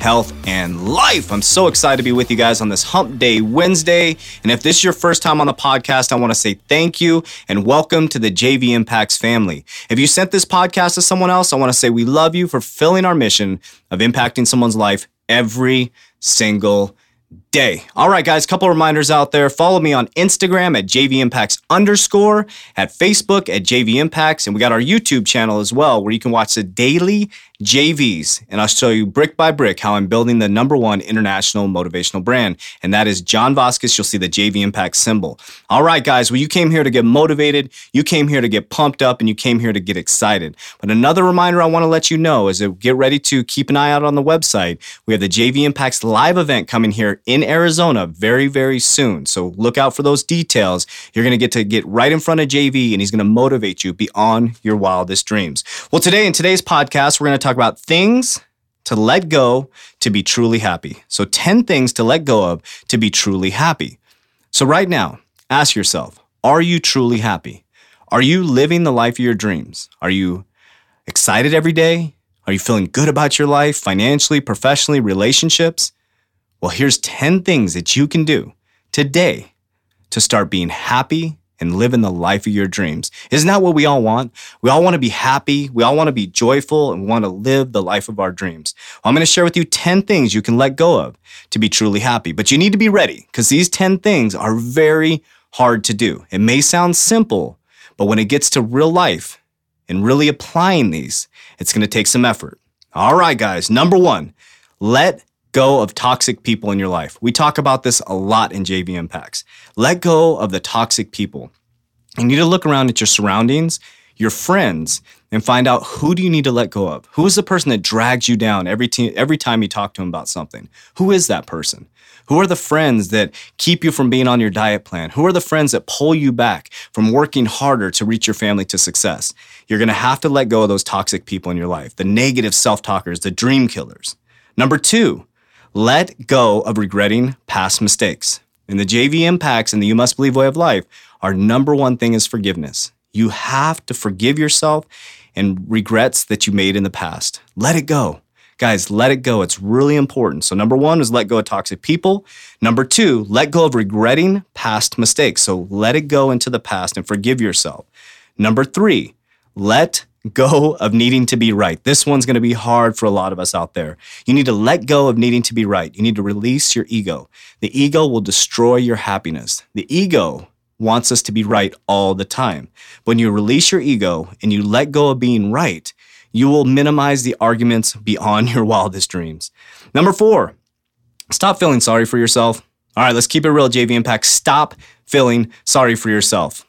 health, and life. I'm so excited to be with you guys on this Hump Day Wednesday. And if this is your first time on the podcast, I want to say thank you and welcome to the JV Impacts family. If you sent this podcast to someone else, I want to say we love you for filling our mission of impacting someone's life every single day. All right, guys, couple reminders out there. Follow me on Instagram at JV Impacts underscore, at Facebook at JV Impacts, and we got our YouTube channel as well, where you can watch the daily JVs, and I'll show you brick by brick how I'm building the number one international motivational brand, and that is John Vasquez. You'll see the JV Impact symbol. All right, guys, well, you came here to get motivated, you came here to get pumped up, and you came here to get excited. But another reminder I want to let you know is to get ready to keep an eye out on the website. We have the JV Impacts live event coming here in Arizona very, very soon. So look out for those details. You're going to get to get right in front of JV, and he's going to motivate you beyond your wildest dreams. Well, today in today's podcast, we're going to talk talk about things to let go to be truly happy. So, 10 things to let go of to be truly happy. So, right now, ask yourself Are you truly happy? Are you living the life of your dreams? Are you excited every day? Are you feeling good about your life, financially, professionally, relationships? Well, here's 10 things that you can do today to start being happy and living the life of your dreams. Isn't that what we all want? We all want to be happy. We all want to be joyful and want to live the life of our dreams. Well, I'm going to share with you 10 things you can let go of to be truly happy, but you need to be ready because these 10 things are very hard to do. It may sound simple, but when it gets to real life and really applying these, it's going to take some effort. All right, guys. Number one, let go of toxic people in your life. We talk about this a lot in JV Impacts. Let go of the toxic people. You need to look around at your surroundings, your friends, and find out who do you need to let go of? Who is the person that drags you down every, te- every time you talk to them about something? Who is that person? Who are the friends that keep you from being on your diet plan? Who are the friends that pull you back from working harder to reach your family to success? You're going to have to let go of those toxic people in your life, the negative self talkers, the dream killers. Number two, let go of regretting past mistakes. In the JV impacts and the You Must Believe way of life, our number one thing is forgiveness. You have to forgive yourself and regrets that you made in the past. Let it go. Guys, let it go. It's really important. So, number one is let go of toxic people. Number two, let go of regretting past mistakes. So, let it go into the past and forgive yourself. Number three, let go of needing to be right. This one's going to be hard for a lot of us out there. You need to let go of needing to be right. You need to release your ego. The ego will destroy your happiness. The ego wants us to be right all the time. When you release your ego and you let go of being right, you will minimize the arguments beyond your wildest dreams. Number four, stop feeling sorry for yourself. All right, let's keep it real, JV Impact. Stop feeling sorry for yourself.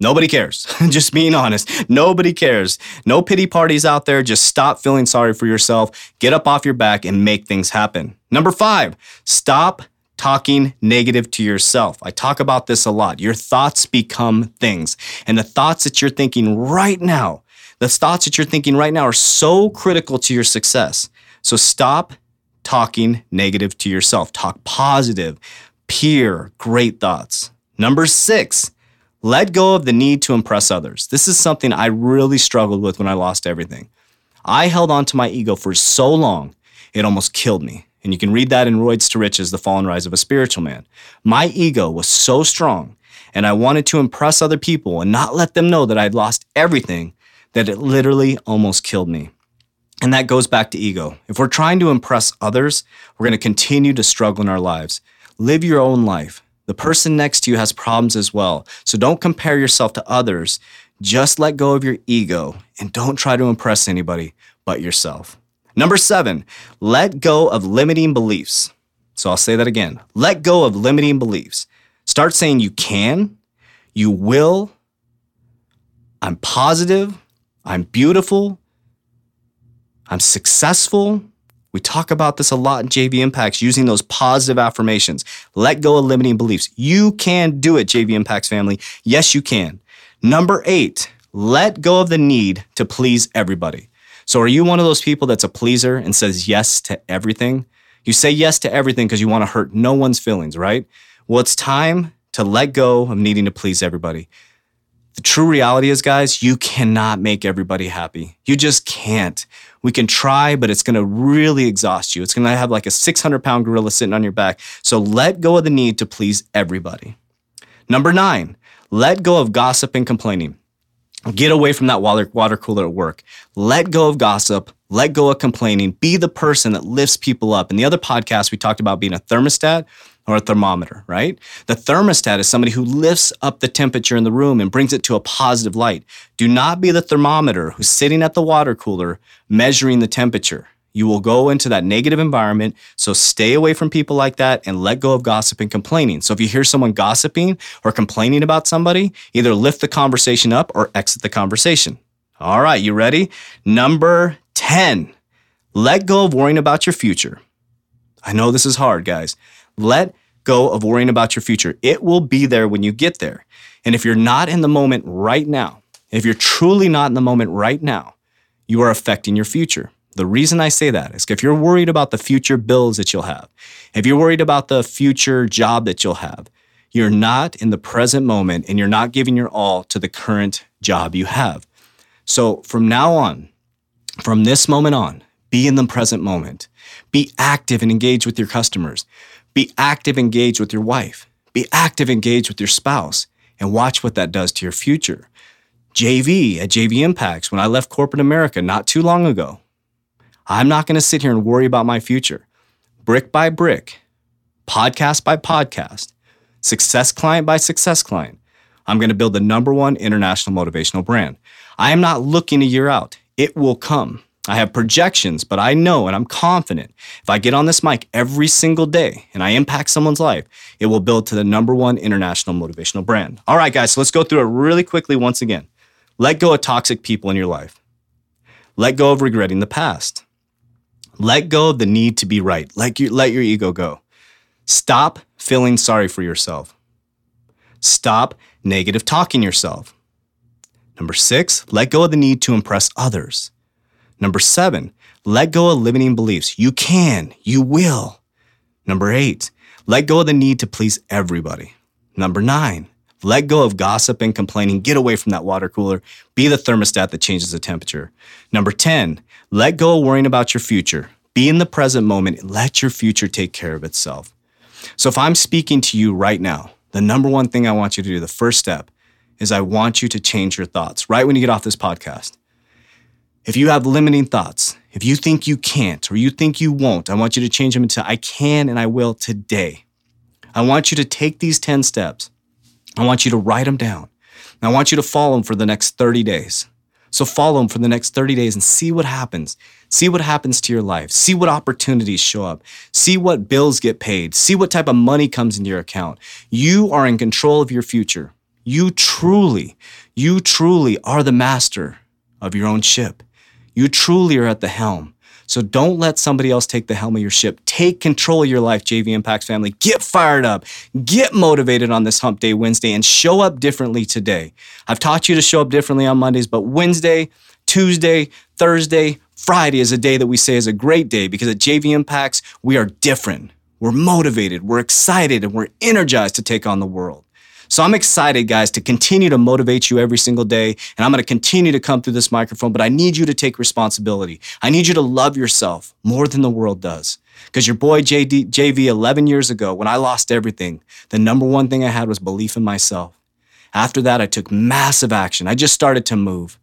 Nobody cares. just being honest. Nobody cares. No pity parties out there. Just stop feeling sorry for yourself. Get up off your back and make things happen. Number five, stop talking negative to yourself. I talk about this a lot. Your thoughts become things. And the thoughts that you're thinking right now, the thoughts that you're thinking right now are so critical to your success. So stop talking negative to yourself. Talk positive, pure, great thoughts. Number six, let go of the need to impress others. This is something I really struggled with when I lost everything. I held on to my ego for so long, it almost killed me. And you can read that in Royds to Riches, The Fall and Rise of a Spiritual Man. My ego was so strong, and I wanted to impress other people and not let them know that I'd lost everything, that it literally almost killed me. And that goes back to ego. If we're trying to impress others, we're going to continue to struggle in our lives. Live your own life. The person next to you has problems as well. So don't compare yourself to others. Just let go of your ego and don't try to impress anybody but yourself. Number seven, let go of limiting beliefs. So I'll say that again. Let go of limiting beliefs. Start saying you can, you will, I'm positive, I'm beautiful, I'm successful, We talk about this a lot in JV Impacts using those positive affirmations. Let go of limiting beliefs. You can do it, JV Impacts family. Yes, you can. Number eight, let go of the need to please everybody. So, are you one of those people that's a pleaser and says yes to everything? You say yes to everything because you want to hurt no one's feelings, right? Well, it's time to let go of needing to please everybody. The true reality is, guys, you cannot make everybody happy. You just can't. We can try, but it's going to really exhaust you. It's going to have like a 600 pound gorilla sitting on your back. So let go of the need to please everybody. Number nine, let go of gossip and complaining. Get away from that water, water cooler at work. Let go of gossip. Let go of complaining. Be the person that lifts people up. In the other podcast, we talked about being a thermostat or a thermometer, right? The thermostat is somebody who lifts up the temperature in the room and brings it to a positive light. Do not be the thermometer who's sitting at the water cooler measuring the temperature. You will go into that negative environment. So stay away from people like that and let go of gossip and complaining. So if you hear someone gossiping or complaining about somebody, either lift the conversation up or exit the conversation. All right, you ready? Number 10, let go of worrying about your future. I know this is hard, guys. Let go of worrying about your future. It will be there when you get there. And if you're not in the moment right now, if you're truly not in the moment right now, you are affecting your future. The reason I say that is if you're worried about the future bills that you'll have, if you're worried about the future job that you'll have, you're not in the present moment and you're not giving your all to the current job you have. So from now on, from this moment on, be in the present moment. Be active and engage with your customers. Be active, engaged with your wife. Be active, engaged with your spouse, and watch what that does to your future. JV at JV Impacts, when I left corporate America not too long ago, I'm not going to sit here and worry about my future. Brick by brick, podcast by podcast, success client by success client, I'm going to build the number one international motivational brand. I am not looking a year out. It will come. I have projections, but I know and I'm confident if I get on this mic every single day and I impact someone's life, it will build to the number one international motivational brand. All right, guys, so let's go through it really quickly once again. Let go of toxic people in your life. Let go of regretting the past. Let go of the need to be right. Let your, let your ego go. Stop feeling sorry for yourself. Stop negative talking yourself. Number six, let go of the need to impress others. Number seven, let go of limiting beliefs. You can, you will. Number eight, let go of the need to please everybody. Number nine, let go of gossip and complaining. Get away from that water cooler. Be the thermostat that changes the temperature. Number 10, let go of worrying about your future. Be in the present moment and let your future take care of itself. So if I'm speaking to you right now, the number one thing I want you to do, the first step, is I want you to change your thoughts right when you get off this podcast. If you have limiting thoughts, if you think you can't or you think you won't, I want you to change them into I can and I will today. I want you to take these 10 steps. I want you to write them down. And I want you to follow them for the next 30 days. So follow them for the next 30 days and see what happens. See what happens to your life. See what opportunities show up. See what bills get paid. See what type of money comes into your account. You are in control of your future. You truly, you truly are the master of your own ship. You truly are at the helm. So don't let somebody else take the helm of your ship. Take control of your life, JV Impacts family. Get fired up. Get motivated on this Hump Day Wednesday and show up differently today. I've taught you to show up differently on Mondays, but Wednesday, Tuesday, Thursday, Friday is a day that we say is a great day because at JV Impacts, we are different. We're motivated, we're excited, and we're energized to take on the world. So I'm excited, guys, to continue to motivate you every single day. And I'm going to continue to come through this microphone, but I need you to take responsibility. I need you to love yourself more than the world does. Because your boy JD, JV 11 years ago, when I lost everything, the number one thing I had was belief in myself. After that, I took massive action. I just started to move.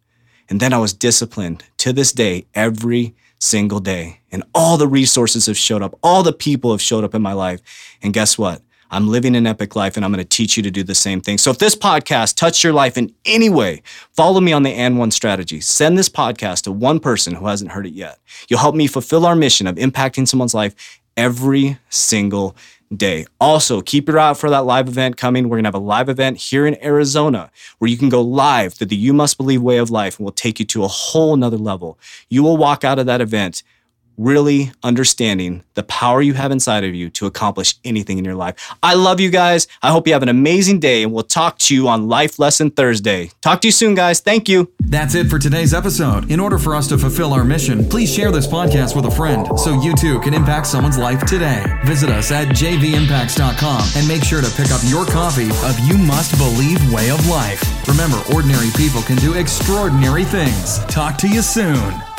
And then I was disciplined to this day, every single day. And all the resources have showed up. All the people have showed up in my life. And guess what? I'm living an epic life and I'm going to teach you to do the same thing. So if this podcast touched your life in any way, follow me on the and one strategy. Send this podcast to one person who hasn't heard it yet. You'll help me fulfill our mission of impacting someone's life every single day. Also, keep your eye out for that live event coming. We're going to have a live event here in Arizona where you can go live through the You Must Believe way of life and we'll take you to a whole nother level. You will walk out of that event really understanding the power you have inside of you to accomplish anything in your life. I love you guys. I hope you have an amazing day, and we'll talk to you on Life Lesson Thursday. Talk to you soon, guys. Thank you. That's it for today's episode. In order for us to fulfill our mission, please share this podcast with a friend so you too can impact someone's life today. Visit us at jvimpacts.com and make sure to pick up your copy of You Must Believe Way of Life. Remember, ordinary people can do extraordinary things. Talk to you soon.